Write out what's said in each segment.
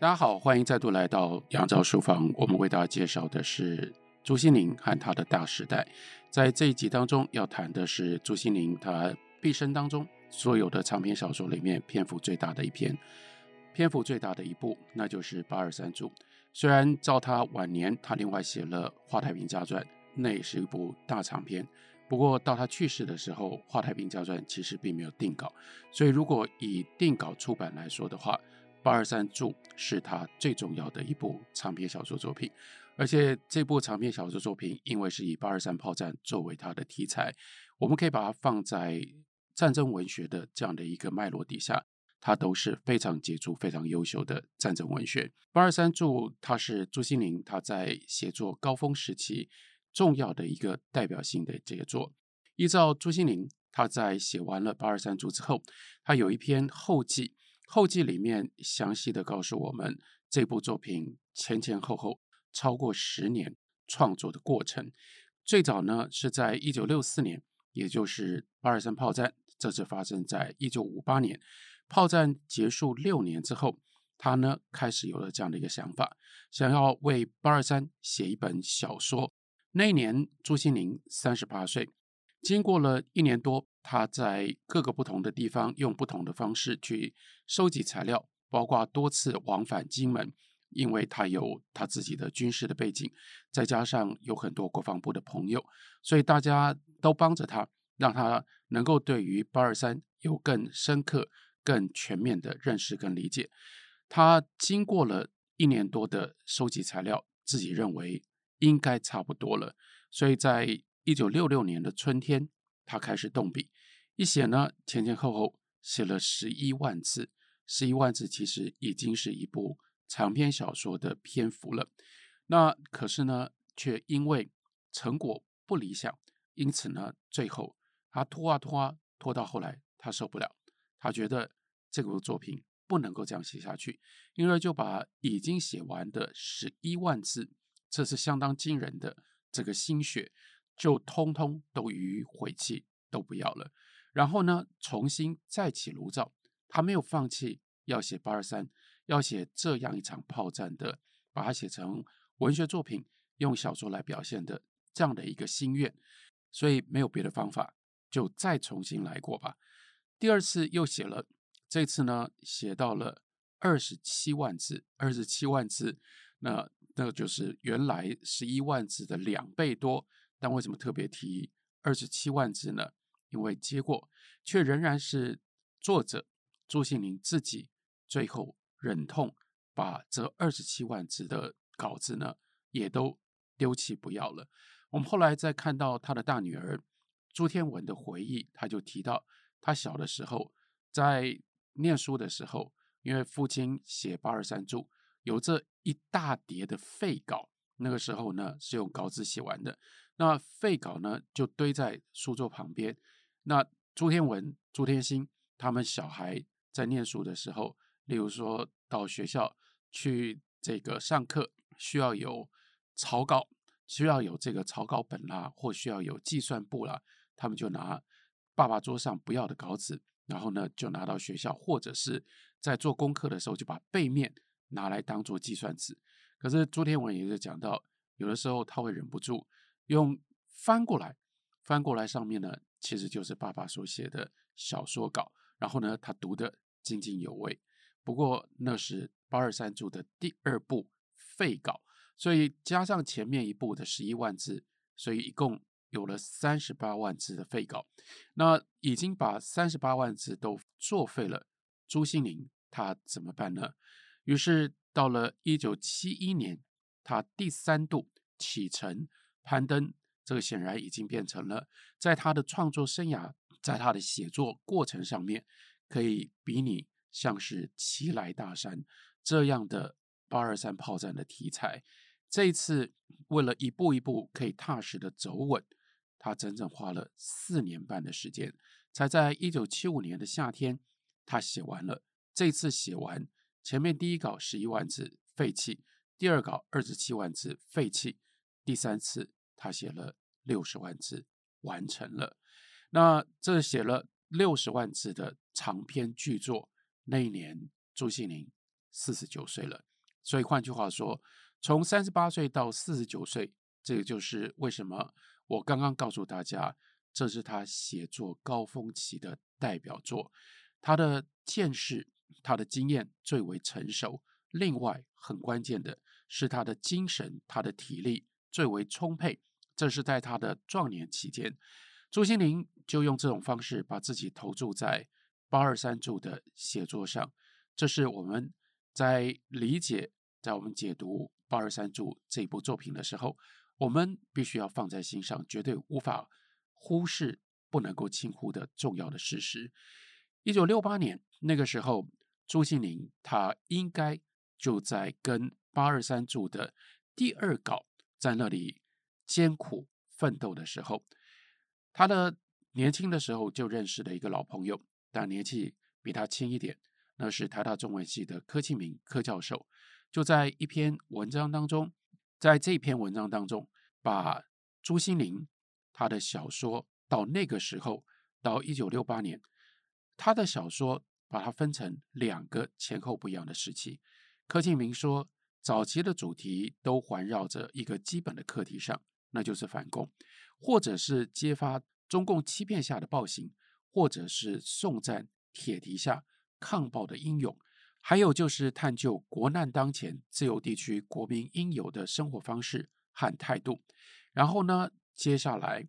大家好，欢迎再度来到杨照书房。我们为大家介绍的是朱心凌和她的大时代。在这一集当中，要谈的是朱心凌她毕生当中所有的长篇小说里面篇幅最大的一篇，篇幅最大的一部，那就是《八二三注》。虽然照她晚年，她另外写了《华太平家传》，那也是一部大长篇。不过到她去世的时候，《华太平家传》其实并没有定稿。所以如果以定稿出版来说的话，八二三注是他最重要的一部长篇小说作品，而且这部长篇小说作品，因为是以八二三炮战作为它的题材，我们可以把它放在战争文学的这样的一个脉络底下，它都是非常杰出、非常优秀的战争文学。八二三注，它是朱心凌他在写作高峰时期重要的一个代表性的杰作。依照朱心凌他在写完了八二三注之后，他有一篇后记。后记里面详细的告诉我们，这部作品前前后后超过十年创作的过程。最早呢是在一九六四年，也就是八二三炮战，这次发生在一九五八年。炮战结束六年之后，他呢开始有了这样的一个想法，想要为八二三写一本小说。那一年朱西甯三十八岁，经过了一年多。他在各个不同的地方用不同的方式去收集材料，包括多次往返金门，因为他有他自己的军事的背景，再加上有很多国防部的朋友，所以大家都帮着他，让他能够对于八二三有更深刻、更全面的认识跟理解。他经过了一年多的收集材料，自己认为应该差不多了，所以在一九六六年的春天。他开始动笔，一写呢，前前后后写了十一万字，十一万字其实已经是一部长篇小说的篇幅了。那可是呢，却因为成果不理想，因此呢，最后他拖啊拖啊拖到后来，他受不了，他觉得这部作品不能够这样写下去，因而就把已经写完的十一万字，这是相当惊人的这个心血。就通通都予以毁弃，都不要了。然后呢，重新再起炉灶。他没有放弃要写八二三，要写这样一场炮战的，把它写成文学作品，用小说来表现的这样的一个心愿。所以没有别的方法，就再重新来过吧。第二次又写了，这次呢，写到了二十七万字，二十七万字，那那就是原来十一万字的两倍多。但为什么特别提二十七万字呢？因为结果却仍然是作者朱西甯自己最后忍痛把这二十七万字的稿子呢，也都丢弃不要了。我们后来再看到他的大女儿朱天文的回忆，他就提到他小的时候在念书的时候，因为父亲写八二三注有这一大叠的废稿，那个时候呢是用稿纸写完的。那废稿呢，就堆在书桌旁边。那朱天文、朱天心他们小孩在念书的时候，例如说到学校去这个上课，需要有草稿，需要有这个草稿本啦，或需要有计算簿啦，他们就拿爸爸桌上不要的稿纸，然后呢就拿到学校，或者是在做功课的时候就把背面拿来当做计算纸。可是朱天文也是讲到，有的时候他会忍不住。用翻过来，翻过来上面呢，其实就是爸爸所写的小说稿。然后呢，他读得津津有味。不过那是八二三注的第二部废稿，所以加上前面一部的十一万字，所以一共有了三十八万字的废稿。那已经把三十八万字都作废了，朱心凌他怎么办呢？于是到了一九七一年，他第三度启程。攀登，这个显然已经变成了在他的创作生涯，在他的写作过程上面，可以比拟像是奇来大山这样的八二三炮战的题材。这一次，为了一步一步可以踏实的走稳，他整整花了四年半的时间，才在一九七五年的夏天，他写完了。这次写完，前面第一稿十一万字废弃，第二稿二十七万字废弃。第三次，他写了六十万字，完成了。那这写了六十万字的长篇巨作，那一年朱西宁四十九岁了。所以换句话说，从三十八岁到四十九岁，这个就是为什么我刚刚告诉大家，这是他写作高峰期的代表作。他的见识、他的经验最为成熟。另外，很关键的是他的精神、他的体力最为充沛。这是在他的壮年期间，朱西甯就用这种方式把自己投注在八二三柱的写作上。这是我们在理解、在我们解读八二三柱这部作品的时候，我们必须要放在心上，绝对无法忽视、不能够轻忽的重要的事实。一九六八年那个时候，朱西甯他应该就在跟八二三柱的第二稿在那里。艰苦奋斗的时候，他的年轻的时候就认识了一个老朋友，但年纪比他轻一点，那是台大中文系的柯庆明柯教授。就在一篇文章当中，在这篇文章当中，把朱西甯他的小说到那个时候，到一九六八年，他的小说把它分成两个前后不一样的时期。柯庆明说，早期的主题都环绕着一个基本的课题上。那就是反共，或者是揭发中共欺骗下的暴行，或者是颂赞铁蹄下抗暴的英勇，还有就是探究国难当前自由地区国民应有的生活方式和态度。然后呢，接下来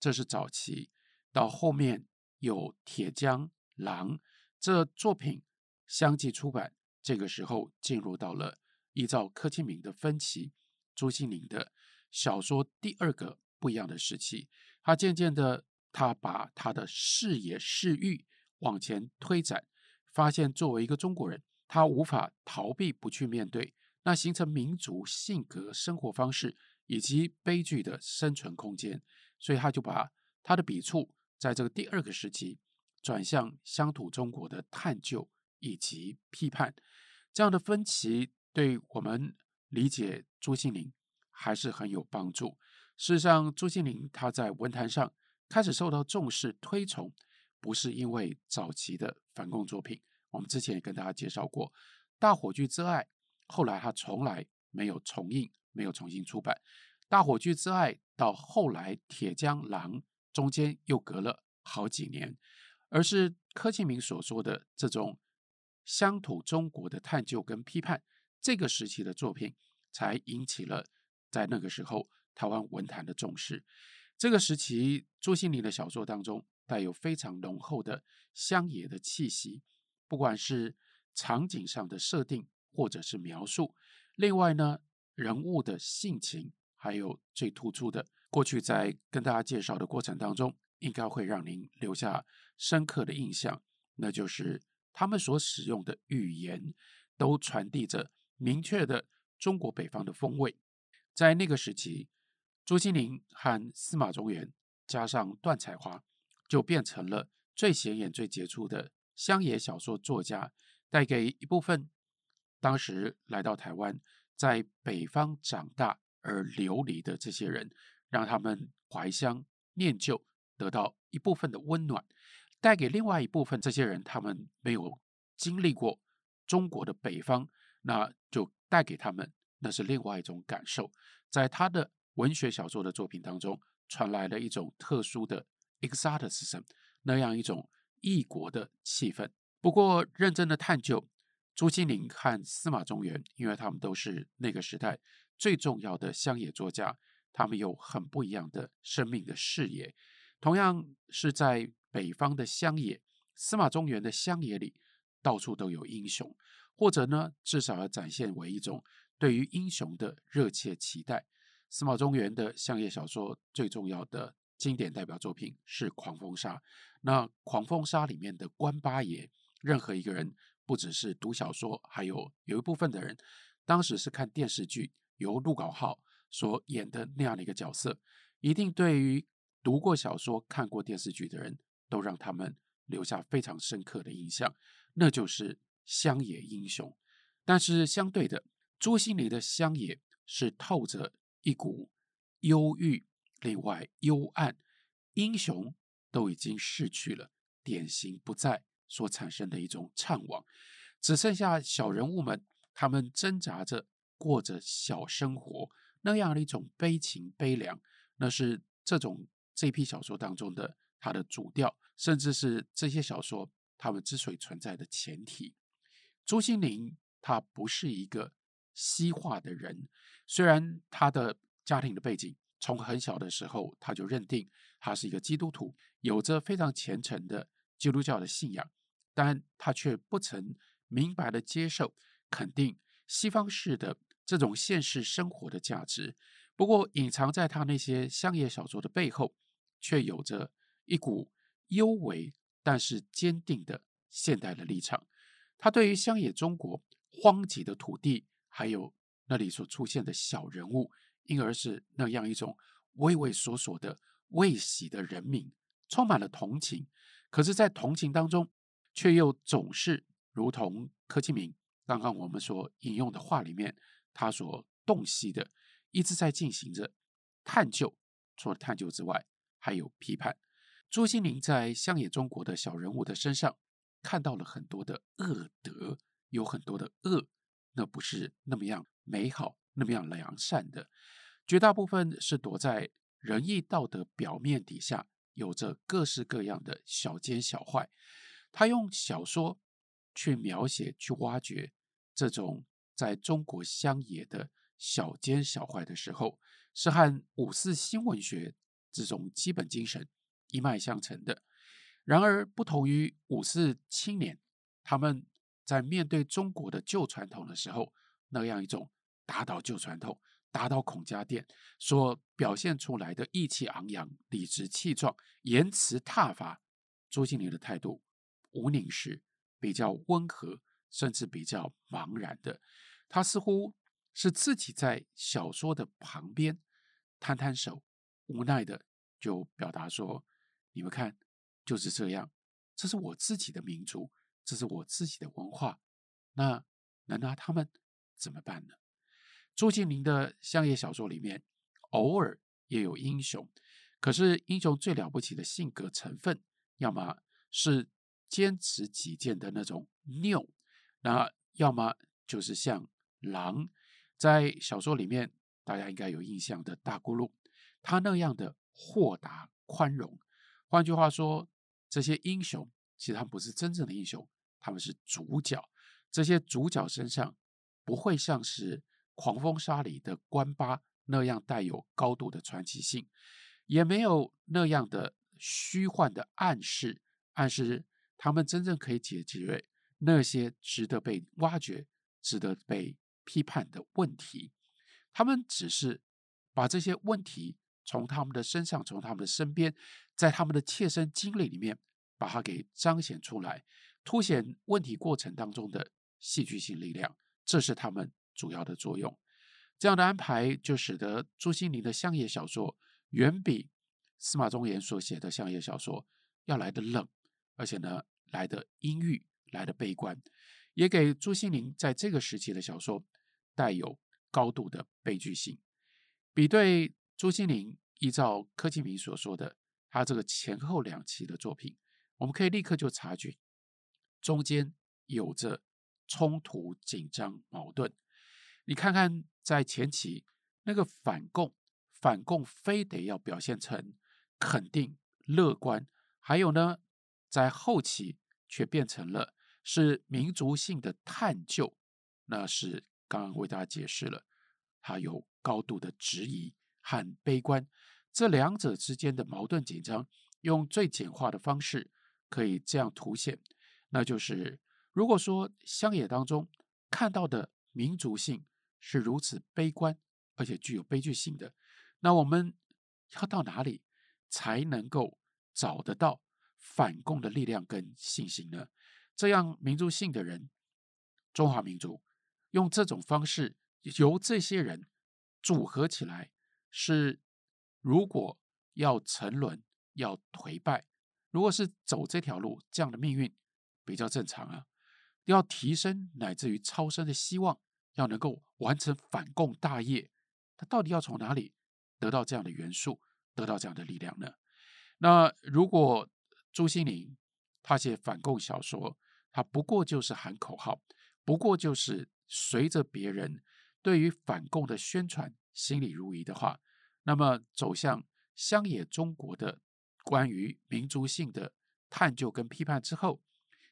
这是早期，到后面有铁浆狼这作品相继出版，这个时候进入到了依照柯庆铭的分歧，朱西甯的。小说第二个不一样的时期，他渐渐的，他把他的视野视域往前推展，发现作为一个中国人，他无法逃避不去面对，那形成民族性格、生活方式以及悲剧的生存空间，所以他就把他的笔触在这个第二个时期转向乡土中国的探究以及批判，这样的分歧对我们理解朱西甯。还是很有帮助。事实上，朱西甯他在文坛上开始受到重视推崇，不是因为早期的反共作品。我们之前也跟大家介绍过《大火炬之爱》，后来他从来没有重印，没有重新出版《大火炬之爱》。到后来《铁浆狼》中间又隔了好几年，而是柯庆铭所说的这种乡土中国的探究跟批判，这个时期的作品才引起了。在那个时候，台湾文坛的重视，这个时期，朱西甯的小说当中带有非常浓厚的乡野的气息，不管是场景上的设定或者是描述。另外呢，人物的性情，还有最突出的，过去在跟大家介绍的过程当中，应该会让您留下深刻的印象，那就是他们所使用的语言都传递着明确的中国北方的风味。在那个时期，朱西甯和司马中原加上段彩华，就变成了最显眼、最杰出的乡野小说作家，带给一部分当时来到台湾、在北方长大而流离的这些人，让他们怀乡念旧，得到一部分的温暖；带给另外一部分这些人，他们没有经历过中国的北方，那就带给他们。那是另外一种感受，在他的文学小说的作品当中，传来了一种特殊的 exoticism，那样一种异国的气氛。不过，认真的探究朱西甯和司马中原，因为他们都是那个时代最重要的乡野作家，他们有很不一样的生命的视野。同样是在北方的乡野，司马中原的乡野里到处都有英雄，或者呢，至少要展现为一种。对于英雄的热切期待，司马中原的相叶小说最重要的经典代表作品是《狂风沙》。那《狂风沙》里面的关八爷，任何一个人不只是读小说，还有有一部分的人，当时是看电视剧，由陆稿浩所演的那样的一个角色，一定对于读过小说、看过电视剧的人都让他们留下非常深刻的印象，那就是乡野英雄。但是相对的，朱西甯的乡野是透着一股忧郁，另外幽暗，英雄都已经逝去了，典型不在，所产生的一种怅惘。只剩下小人物们，他们挣扎着过着小生活，那样的一种悲情悲凉，那是这种这批小说当中的它的主调，甚至是这些小说他们之所以存在的前提。朱心凌他不是一个西化的人，虽然他的家庭的背景从很小的时候他就认定他是一个基督徒，有着非常虔诚的基督教的信仰，但他却不曾明白的接受肯定西方式的这种现实生活的价值。不过，隐藏在他那些乡野小说的背后，却有着一股幽微但是坚定的现代的立场。他对于乡野中国荒瘠的土地，还有那里所出现的小人物，因而是那样一种畏畏缩缩的未洗的人民，充满了同情。可是，在同情当中，却又总是如同柯基明刚刚我们所引用的话里面，他所洞悉的。一直在进行着探究，除了探究之外，还有批判。朱西甯在乡野中国的小人物的身上看到了很多的恶德，有很多的恶，那不是那么样美好，那么样良善的。绝大部分是躲在仁义道德表面底下，有着各式各样的小奸小坏。他用小说去描写、去挖掘这种在中国乡野的。小奸小坏的时候，是和五四新文学这种基本精神一脉相承的。然而，不同于五四青年，他们在面对中国的旧传统的时候，那样一种打倒旧传统、打倒孔家店所表现出来的意气昂扬、理直气壮、言辞挞伐，朱西甯的态度无宁是比较温和，甚至比较茫然的。他似乎。是自己在小说的旁边摊摊手，无奈的就表达说：“你们看，就是这样，这是我自己的民族，这是我自己的文化，那能拿他们怎么办呢？”朱西甯的乡野小说里面偶尔也有英雄，可是英雄最了不起的性格成分，要么是坚持己见的那种拗，那要么就是像狼。在小说里面，大家应该有印象的大咕噜，他那样的豁达宽容。换句话说，这些英雄其实他们不是真正的英雄，他们是主角。这些主角身上不会像是《狂风沙》里的关八那样带有高度的传奇性，也没有那样的虚幻的暗示，暗示他们真正可以解决那些值得被挖掘、值得被。批判的问题，他们只是把这些问题从他们的身上，从他们的身边，在他们的切身经历里面，把它给彰显出来，凸显问题过程当中的戏剧性力量，这是他们主要的作用。这样的安排就使得朱西甯的乡野小说远比司马中言所写的乡野小说要来得冷，而且呢，来得阴郁，来得悲观，也给朱西甯在这个时期的小说。带有高度的悲剧性，比对朱西甯依照柯基明所说的，他这个前后两期的作品，我们可以立刻就察觉中间有着冲突、紧张、矛盾。你看看在前期那个反共，反共非得要表现成肯定、乐观，还有呢，在后期却变成了是民族性的探究，那是。刚刚为大家解释了，他有高度的质疑和悲观，这两者之间的矛盾紧张，用最简化的方式可以这样凸显，那就是如果说乡野当中看到的民族性是如此悲观，而且具有悲剧性的，那我们要到哪里才能够找得到反共的力量跟信心呢？这样民族性的人，中华民族。用这种方式，由这些人组合起来，是如果要沉沦、要颓败，如果是走这条路，这样的命运比较正常啊。要提升乃至于超生的希望，要能够完成反共大业，他到底要从哪里得到这样的元素，得到这样的力量呢？那如果朱西甯他写反共小说，他不过就是喊口号，不过就是随着别人对于反共的宣传心里如一的话，那么走向乡野中国的关于民族性的探究跟批判之后，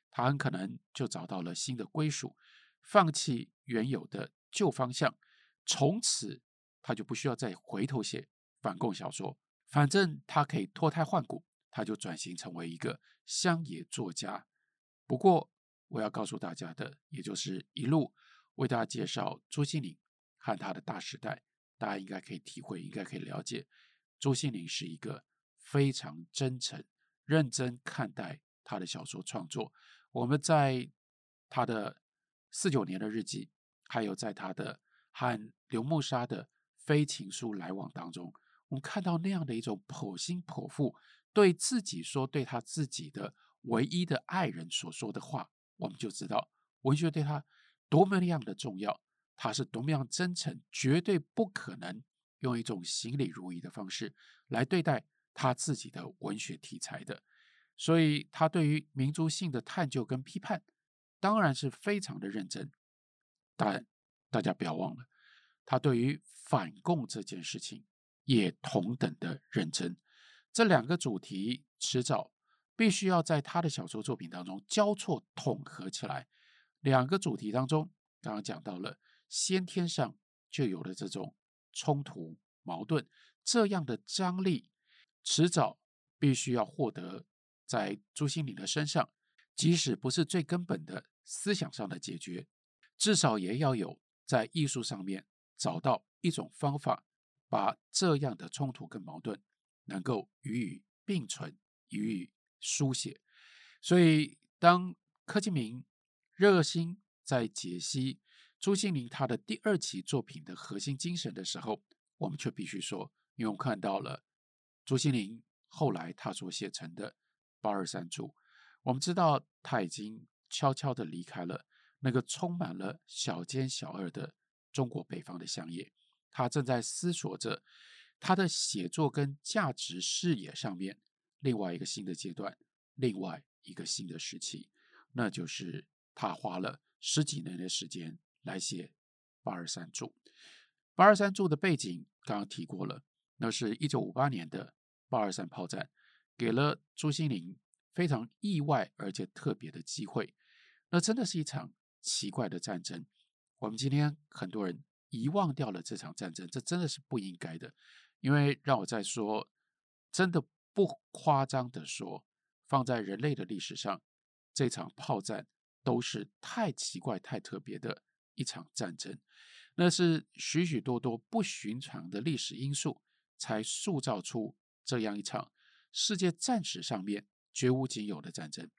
他很可能就找到了新的归属，放弃原有的旧方向，从此他就不需要再回头写反共小说，反正他可以脱胎换骨，他就转型成为一个乡野作家。不过，我要告诉大家的，也就是一路为大家介绍朱西甯和他的大时代，大家应该可以体会，应该可以了解，朱西甯是一个非常真诚、认真看待他的小说创作。我们在他的四九年的日记，还有在他的和刘慕沙的非情书来往当中，我们看到那样的一种剖心剖腹，对自己说，对他自己的唯一的爱人所说的话。我们就知道文学对他多么样的重要，他是多么样真诚，绝对不可能用一种行礼如仪的方式来对待他自己的文学题材的。所以，他对于民族性的探究跟批判，当然是非常的认真。但大家不要忘了，他对于反共这件事情也同等的认真。这两个主题迟早。必须要在他的小说作品当中交错统合起来。两个主题当中，刚刚讲到了先天上就有了这种冲突矛盾，这样的张力，迟早必须要获得在朱西甯的身上，即使不是最根本的思想上的解决，至少也要有在艺术上面找到一种方法，把这样的冲突跟矛盾能够予以并存，予以。书写，所以当柯金明热心在解析朱西甯他的第二期作品的核心精神的时候，我们却必须说，因为我们看到了朱西甯后来他所写成的《八二三组》，我们知道他已经悄悄地离开了那个充满了小奸小恶的中国北方的乡野，他正在思索着他的写作跟价值视野上面。另外一个新的阶段，另外一个新的时期，那就是他花了十几年的时间来写《八二三注》。《八二三注》的背景刚刚提过了，那是一九五八年的八二三炮战，给了朱西甯非常意外而且特别的机会。那真的是一场奇怪的战争。我们今天很多人遗忘掉了这场战争，这真的是不应该的。因为让我再说，真的。不夸张的说，放在人类的历史上，这场炮战都是太奇怪、太特别的一场战争。那是许许多多不寻常的历史因素，才塑造出这样一场世界战史上面绝无仅有的战争。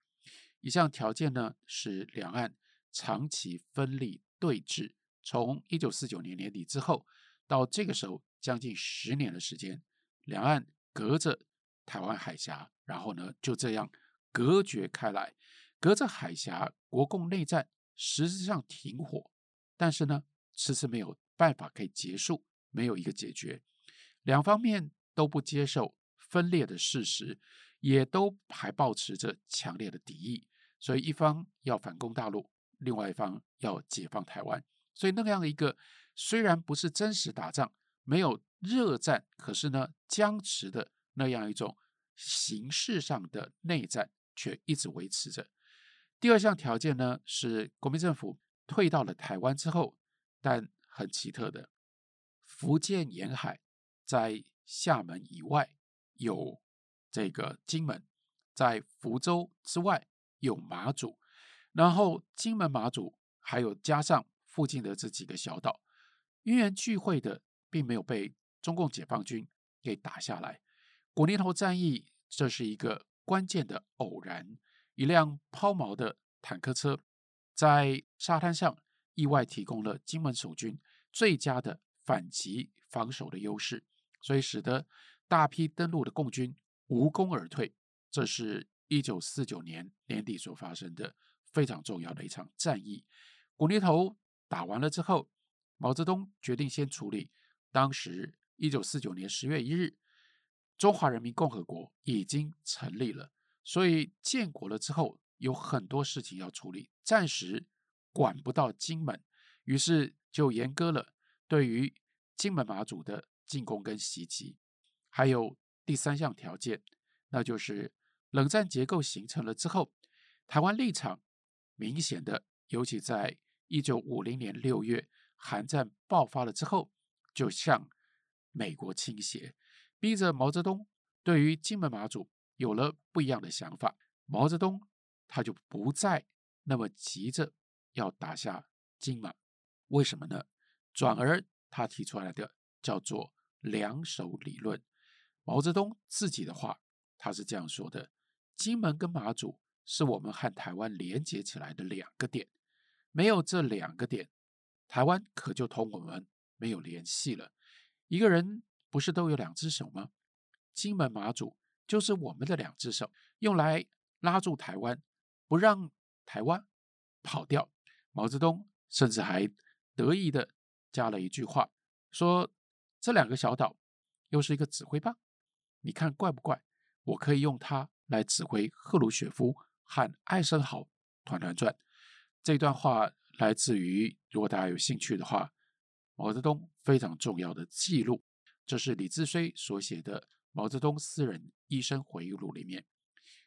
以上条件呢，是两岸长期分立对峙，从一九四九年年底之后到这个时候，将近十年的时间，两岸隔着。台湾海峡，然后呢，就这样隔绝开来，隔着海峡，国共内战实质上停火，但是呢，迟迟没有办法可以结束，没有一个解决，两方面都不接受分裂的事实，也都还保持着强烈的敌意，所以一方要反攻大陆，另外一方要解放台湾，所以那样一个虽然不是真实打仗，没有热战，可是呢，僵持的。那样一种形式上的内战却一直维持着。第二项条件呢，是国民政府退到了台湾之后，但很奇特的，福建沿海在厦门以外有这个金门，在福州之外有马祖，然后金门、马祖还有加上附近的这几个小岛，因缘聚会的，并没有被中共解放军给打下来。古宁头战役，这是一个关键的偶然。一辆抛锚的坦克车在沙滩上意外提供了金门守军最佳的反击防守的优势，所以使得大批登陆的共军无功而退。这是一九四九年年底所发生的非常重要的一场战役。古宁头打完了之后，毛泽东决定先处理当时一九四九年十月一日。中华人民共和国已经成立了，所以建国了之后，有很多事情要处理，暂时管不到金门，于是就严格了对于金门马祖的进攻跟袭击。还有第三项条件，那就是冷战结构形成了之后，台湾立场明显的，尤其在一九五零年六月韩战爆发了之后，就向美国倾斜，逼着毛泽东对于金门马祖有了不一样的想法。毛泽东他就不再那么急着要打下金马，为什么呢？转而他提出来的叫做两手理论。毛泽东自己的话，他是这样说的：金门跟马祖是我们和台湾连接起来的两个点，没有这两个点，台湾可就同我们没有联系了。一个人不是都有两只手吗？金门马祖就是我们的两只手，用来拉住台湾，不让台湾跑掉。毛泽东甚至还得意地加了一句话，说这两个小岛又是一个指挥棒，你看怪不怪？我可以用它来指挥赫鲁雪夫和艾森豪团团转。这段话来自于，如果大家有兴趣的话。毛泽东非常重要的记录，这是李志绥所写的《毛泽东私人医生回忆录》里面。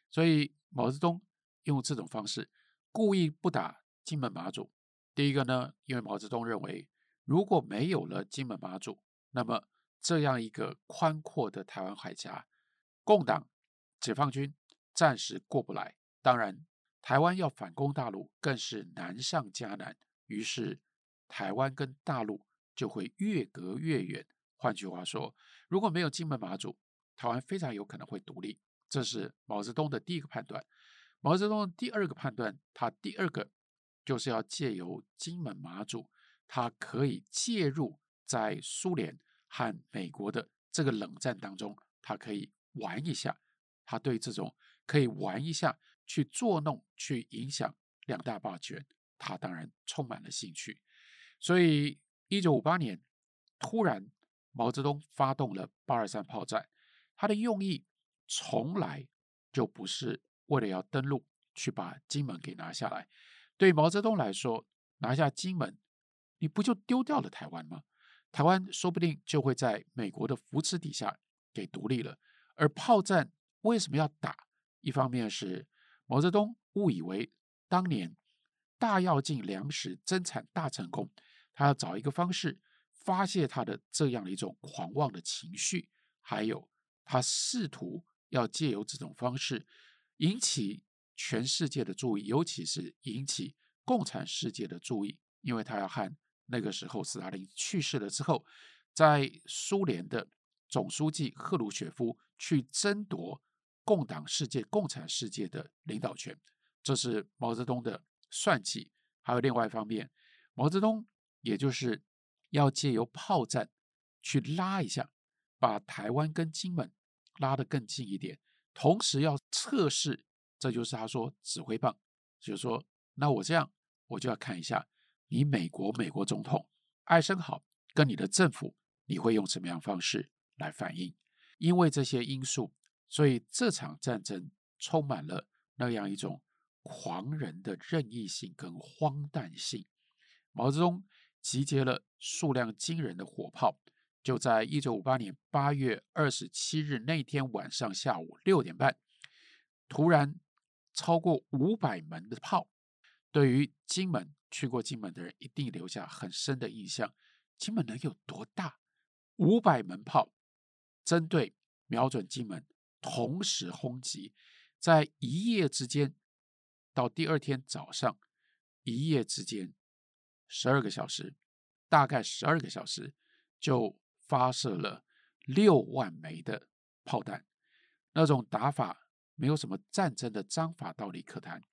所以毛泽东用这种方式故意不打金门马祖。第一个呢，因为毛泽东认为，如果没有了金门马祖，那么这样一个宽阔的台湾海峡，共党、解放军暂时过不来。当然，台湾要反攻大陆更是难上加难。于是，台湾跟大陆。就会越隔越远。换句话说，如果没有金门马祖，台湾非常有可能会独立。这是毛泽东的第一个判断。毛泽东的第二个判断，他第二个就是要借由金门马祖，他可以介入在苏联和美国的这个冷战当中，他可以玩一下。他对这种可以玩一下、去作弄、去影响两大霸权，他当然充满了兴趣。所以。一九五八年，突然毛泽东发动了八二三炮战，他的用意从来就不是为了要登陆去把金门给拿下来。对毛泽东来说，拿下金门，你不就丢掉了台湾吗？台湾说不定就会在美国的扶持底下给独立了。而炮战为什么要打？一方面是毛泽东误以为当年大跃进粮食增产大成功。他要找一个方式发泄他的这样的一种狂妄的情绪，还有他试图要借由这种方式引起全世界的注意，尤其是引起共产世界的注意，因为他要和那个时候斯大林去世了之后，在苏联的总书记赫鲁雪夫去争夺共党世界、共产世界的领导权，这是毛泽东的算计。还有另外一方面，毛泽东。也就是要借由炮战去拉一下，把台湾跟金门拉得更近一点，同时要测试，这就是他说指挥棒，就是说，那我这样我就要看一下你美国美国总统艾森豪跟你的政府，你会用什么样方式来反应？因为这些因素，所以这场战争充满了那样一种狂人的任意性跟荒诞性。毛泽东。集结了数量惊人的火炮，就在一九五八年八月二十七日那天晚上下午六点半，突然超过五百门的炮，对于金门去过金门的人一定留下很深的印象。金门能有多大？五百门炮针对瞄准金门，同时轰击，在一夜之间到第二天早上，一夜之间。十二个小时，大概十二个小时就发射了六万枚的炮弹，那种打法没有什么战争的章法道理可谈。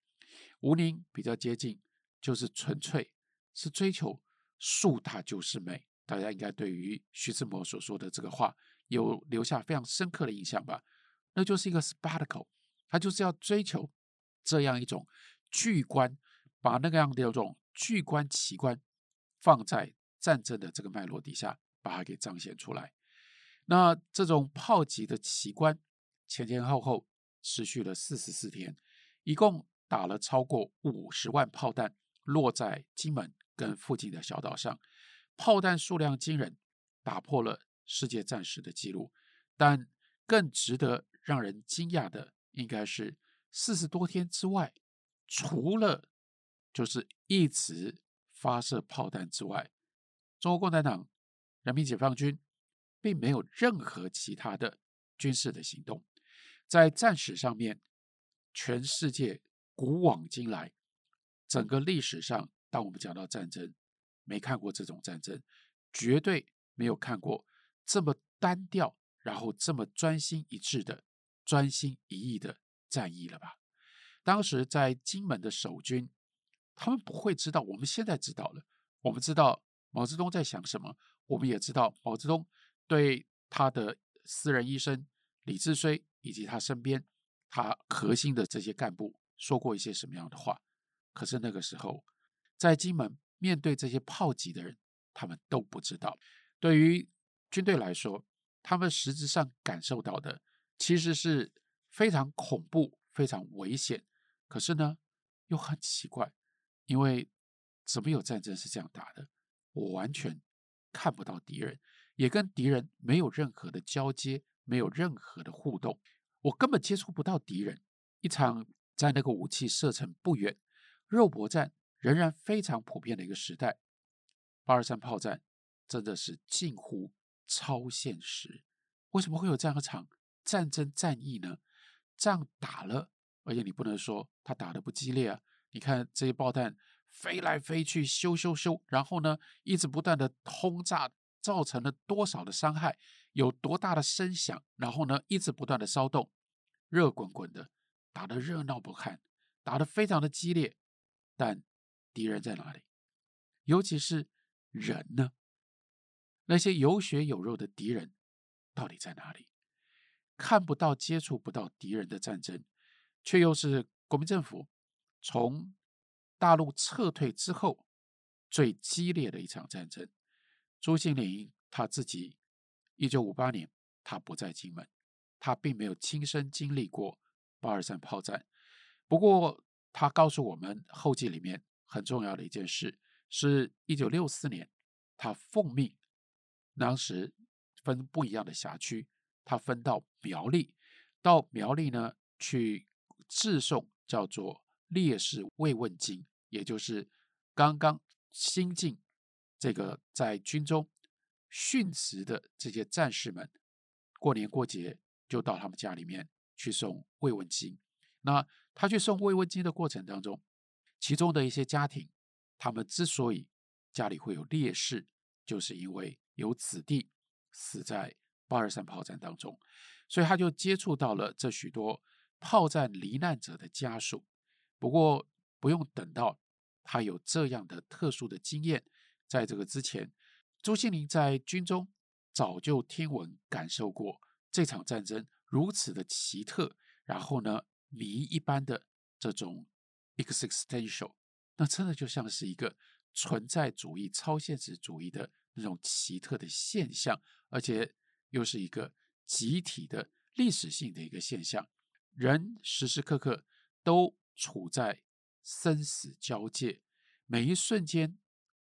吴宁比较接近，就是纯粹是追求树大就是美。大家应该对于徐志摩所说的这个话有留下非常深刻的印象吧？那就是一个 Spartacle，他就是要追求这样一种巨观，把那个样的一种。巨观奇观放在战争的这个脉络底下，把它给彰显出来。那这种炮击的奇观前前后后持续了四十四天，一共打了超过五十万炮弹落在金门跟附近的小岛上，炮弹数量惊人，打破了世界战史的记录。但更值得让人惊讶的，应该是四十多天之外，除了就是一直发射炮弹之外，中国共产党、人民解放军并没有任何其他的军事的行动。在战史上面，全世界古往今来，整个历史上，当我们讲到战争，没看过这种战争，绝对没有看过这么单调，然后这么专心一致的、专心一意的战役了吧？当时在金门的守军，他们不会知道，我们现在知道了，我们知道毛泽东在想什么，我们也知道毛泽东对他的私人医生李志绥。以及他身边，他核心的这些干部说过一些什么样的话？可是那个时候，在金门面对这些炮击的人，他们都不知道。对于军队来说，他们实质上感受到的其实是非常恐怖、非常危险。可是呢，又很奇怪，因为怎么有战争是这样打的？我完全看不到敌人，也跟敌人没有任何的交接，没有任何的互动。我根本接触不到敌人，一场在那个武器射程不远、肉搏战仍然非常普遍的一个时代，八二三炮战真的是近乎超现实。为什么会有这样一场战争战役呢？仗打了，而且你不能说他打得不激烈啊！你看这些炮弹飞来飞去，咻咻咻，然后呢，一直不断的轰炸，造成了多少的伤害？有多大的声响？然后呢，一直不断的骚动，热滚滚的，打得热闹不堪，打得非常的激烈。但敌人在哪里？尤其是人呢？那些有血有肉的敌人到底在哪里？看不到、接触不到敌人的战争，却又是国民政府从大陆撤退之后最激烈的一场战争。朱西甯他自己。一九五八年，他不在金门，他并没有亲身经历过八二三炮战。不过，他告诉我们后记里面很重要的一件事，是一九六四年，他奉命，当时分不一样的辖区，他分到苗栗，到苗栗呢去致送叫做烈士慰问金，也就是刚刚新进这个在军中。殉职的这些战士们，过年过节就到他们家里面去送慰问金。那他去送慰问金的过程当中，其中的一些家庭，他们之所以家里会有烈士，就是因为有子弟死在八二三炮战当中，所以他就接触到了这许多炮战罹难者的家属。不过不用等到他有这样的特殊的经验，在这个之前。朱西甯在军中早就听闻、感受过这场战争如此的奇特，然后呢，谜一般的这种 existential，那真的就像是一个存在主义、超现实主义的那种奇特的现象，而且又是一个集体的历史性的一个现象，人时时刻刻都处在生死交界，每一瞬间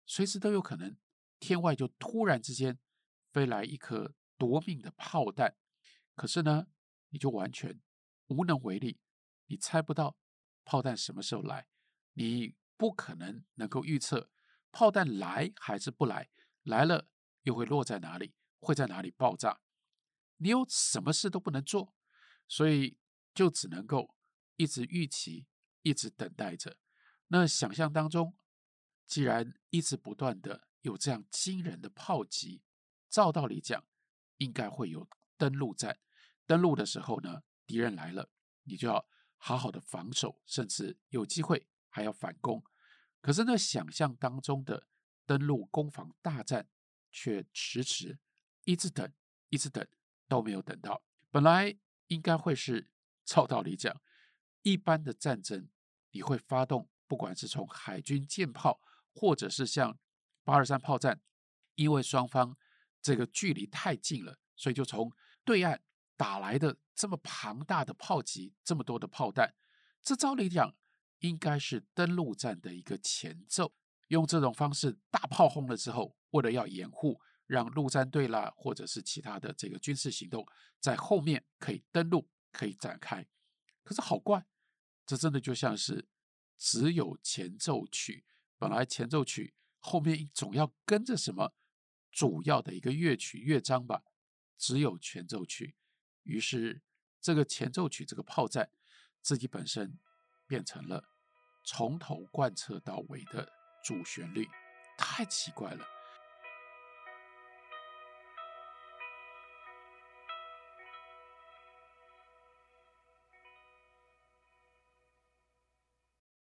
随时都有可能。天外就突然之间飞来一颗夺命的炮弹，可是呢，你就完全无能为力，你猜不到炮弹什么时候来，你不可能能够预测炮弹来还是不来，来了又会落在哪里，会在哪里爆炸，你有什么事都不能做，所以就只能够一直预期，一直等待着。那想象当中，既然一直不断的。有这样惊人的炮击，照道理讲，应该会有登陆战。登陆的时候呢，敌人来了，你就要好好的防守，甚至有机会还要反攻。可是那想象当中的登陆攻防大战，却迟迟一直等，一直等都没有等到。本来应该会是照道理讲，一般的战争你会发动，不管是从海军舰炮，或者是像。八二三炮战，因为双方这个距离太近了，所以就从对岸打来的这么庞大的炮击，这么多的炮弹，这照理讲应该是登陆战的一个前奏，用这种方式大炮轰了之后，为了要掩护，让陆战队啦或者是其他的这个军事行动在后面可以登陆，可以展开。可是好怪，这真的就像是只有前奏曲，本来前奏曲后面总要跟着什么主要的一个乐曲乐章吧，只有前奏曲，于是这个前奏曲这个炮战自己本身变成了。从头贯彻到尾的主旋律，太奇怪了。